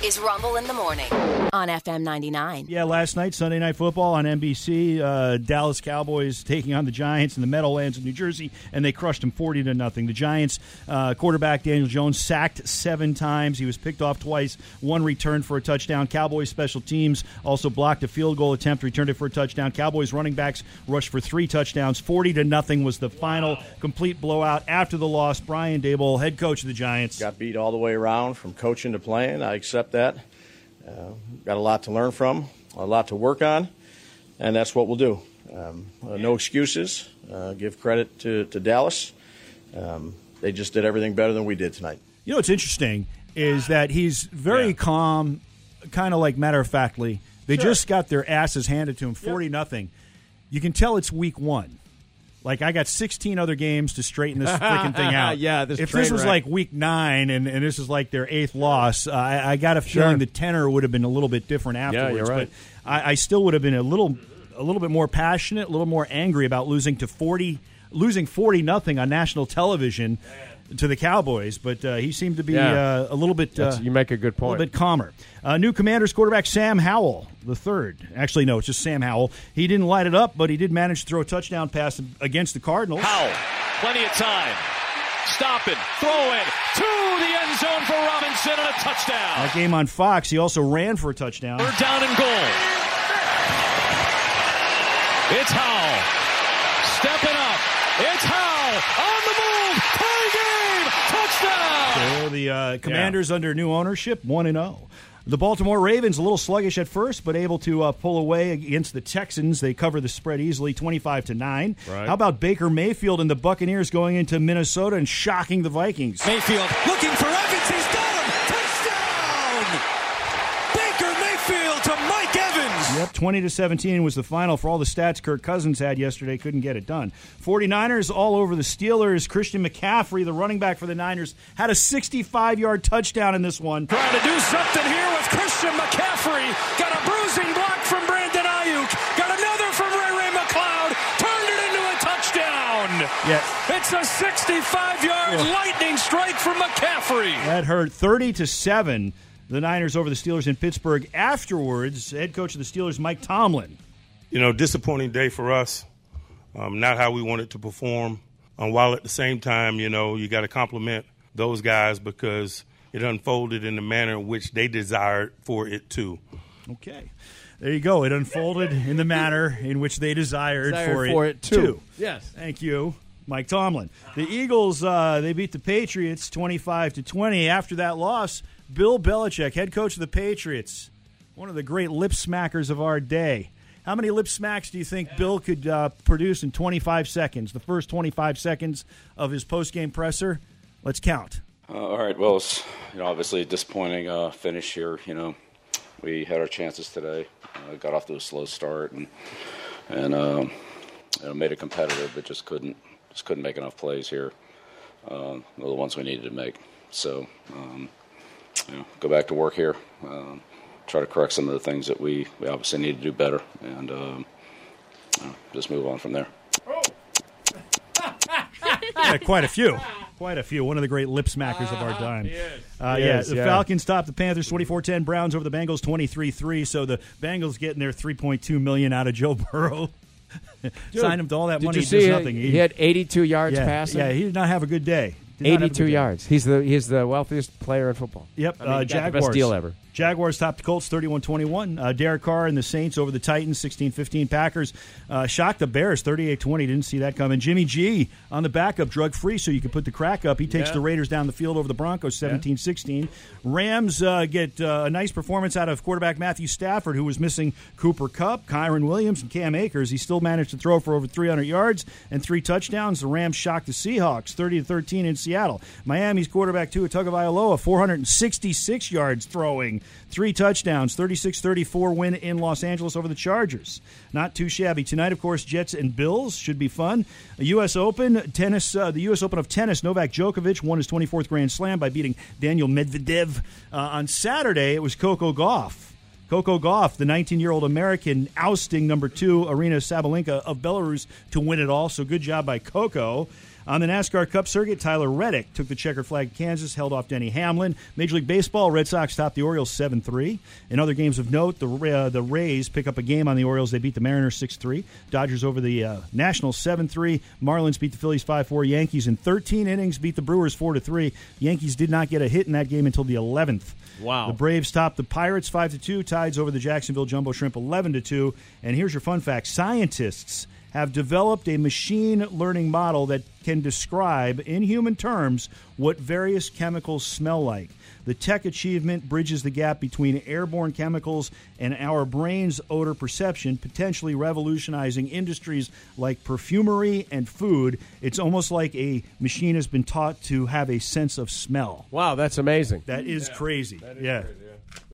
This is Rumble in the Morning on FM 99. Yeah, last night, Sunday Night Football on NBC, uh, Dallas Cowboys taking on the Giants in the Meadowlands of New Jersey, and they crushed them 40 to nothing. The Giants uh, quarterback Daniel Jones sacked seven times. He was picked off twice, one return for a touchdown. Cowboys special teams also blocked a field goal attempt, returned it for a touchdown. Cowboys running backs rushed for three touchdowns. 40 to nothing was the final complete blowout after the loss. Brian Daboll, head coach of the Giants. Got beat all the way around from coaching to playing. I accept that. Uh, got a lot to learn from, a lot to work on, and that's what we'll do. Um, uh, no excuses. Uh, give credit to, to Dallas. Um, they just did everything better than we did tonight. You know what's interesting is that he's very Yeah. calm, kind of like matter of factly. They Sure. just got their asses handed to him, forty nothing. You can tell it's week one. Like I got sixteen other games to straighten this freaking thing out. Yeah, this if this was wreck. like week nine and, and this is like their eighth loss, uh, I, I got a feeling Sure. the tenor would have been a little bit different afterwards. Yeah, you're right. But I, I still would have been a little a little bit more passionate, a little more angry about losing to forty, losing forty nothing on national television to the Cowboys. But uh, he seemed to be Yeah. uh, a little bit. Uh, you make a good point. a little bit calmer. Uh, new Commanders quarterback Sam Howell, the third. Actually, no, it's just Sam Howell. He didn't light it up, but he did manage to throw a touchdown pass against the Cardinals. Howell, plenty of time. Stopping, throwing to the end zone for Robinson and a touchdown. That game on Fox, he also ran for a touchdown. Third down and goal. It's Howell. Stepping up. It's Howell on the move. Tie So the uh, Commanders under new ownership, one and zero. The Baltimore Ravens a little sluggish at first, but able to uh, pull away against the Texans. They cover the spread easily, twenty-five to nine. Right. How about Baker Mayfield and the Buccaneers going into Minnesota and shocking the Vikings? Mayfield looking for Evans. He's got him. Touchdown! Baker Mayfield to Mike Evans. Yep, 20 to 17 was the final for all the stats Kirk Cousins had yesterday. Couldn't get it done. 49ers all over the Steelers. Christian McCaffrey, the running back for the Niners, had a 65 yard touchdown in this one. Trying to do something here with Christian McCaffrey. Got a bruising block from Brandon Aiyuk. Got another from Ray Ray McCloud. Turned it into a touchdown. Yeah, It's a 65 yard lightning strike from McCaffrey. that hurt 30 to 7. The Niners over the Steelers in Pittsburgh. Afterwards, head coach of the Steelers, Mike Tomlin. you know, disappointing day for us. Um, not how we wanted to perform. Um, while at the same time, you know, you got to compliment those guys because it unfolded in the manner in which they desired for it to. Okay. There you go. It unfolded in the manner in which they desired, Desired for, for it, it to. Yes. Thank you, Mike Tomlin. The Eagles uh, they beat the Patriots twenty-five to twenty. After that loss, Bill Belichick, head coach of the Patriots, one of the great lip smackers of our day. How many lip smacks do you think Bill could uh, produce in 25 seconds? The first 25 seconds of his post-game presser. Let's count. Uh, all right. Well, it's you know obviously a disappointing uh, finish here. You know, we had our chances today. Uh, got off to a slow start and and um, you know, made it competitive, but just couldn't just couldn't make enough plays here. Um, the ones we needed to make. So um, you know, go back to work here. Um, try to correct some of the things that we, we obviously need to do better, and um, you know, just move on from there. Yeah, quite a few. Quite a few. One of the great lip smackers of our time. Uh, He yeah, the yeah. Falcons topped the Panthers 24-10. Browns over the Bengals 23-3. So the Bengals getting their 3.2 million out of Joe Burrow. Sign him to all that money. you he see does he- nothing. he had 82 yards yeah, passing? Yeah, he did not have a good day. Did not have a 82 yards. He's the he's the wealthiest player in football. Yep, I mean, uh, Jaguars. the best deal ever. Jaguars topped the Colts 31-21. Uh, Derek Carr and the Saints over the Titans 16-15. Packers uh, shocked the Bears 38-20. Didn't see that coming. Jimmy G on the backup, drug-free, so you can put the crack up. He takes Yeah. the Raiders down the field over the Broncos 17-16. Rams uh, get uh, a nice performance out of quarterback Matthew Stafford, who was missing Cooper Kupp, Kyren Williams, and Cam Akers. He still managed to throw for over 300 yards and three touchdowns. The Rams shocked the Seahawks 30-13 in Seattle. Miami's quarterback Tua Tagovailoa 466 yards throwing, three touchdowns, 36-34 win in Los Angeles over the Chargers. Not too shabby tonight. Of course, Jets and Bills should be fun. U.S. Open tennis, uh, the U.S. Open of tennis. Novak Djokovic won his 24th Grand Slam by beating Daniel Medvedev uh, on Saturday. It was Coco Gauff. Coco Gauff, the 19-year-old American, ousting number two Aryna Sabalenka of Belarus to win it all. So good job by Coco. On the NASCAR Cup circuit, Tyler Reddick took the checkered flag Kansas, held off Denny Hamlin. Major League Baseball, Red Sox topped the Orioles 7 3. In other games of note, the, uh, the Rays pick up a game on the Orioles. They beat the Mariners 6 3. Dodgers over the uh, Nationals 7 3. Marlins beat the Phillies 5 4. Yankees in 13 innings beat the Brewers 4 3. Yankees did not get a hit in that game until the 11th. Wow. The Braves topped the Pirates 5 2. Tides over the Jacksonville Jumbo Shrimp 11 2. And here's your fun fact scientists have developed a machine learning model that can describe, in human terms, what various chemicals smell like. The tech achievement bridges the gap between airborne chemicals and our brain's odor perception, potentially revolutionizing industries like perfumery and food. It's almost like a machine has been taught to have a sense of smell. Wow, that's amazing. That is crazy. yeah.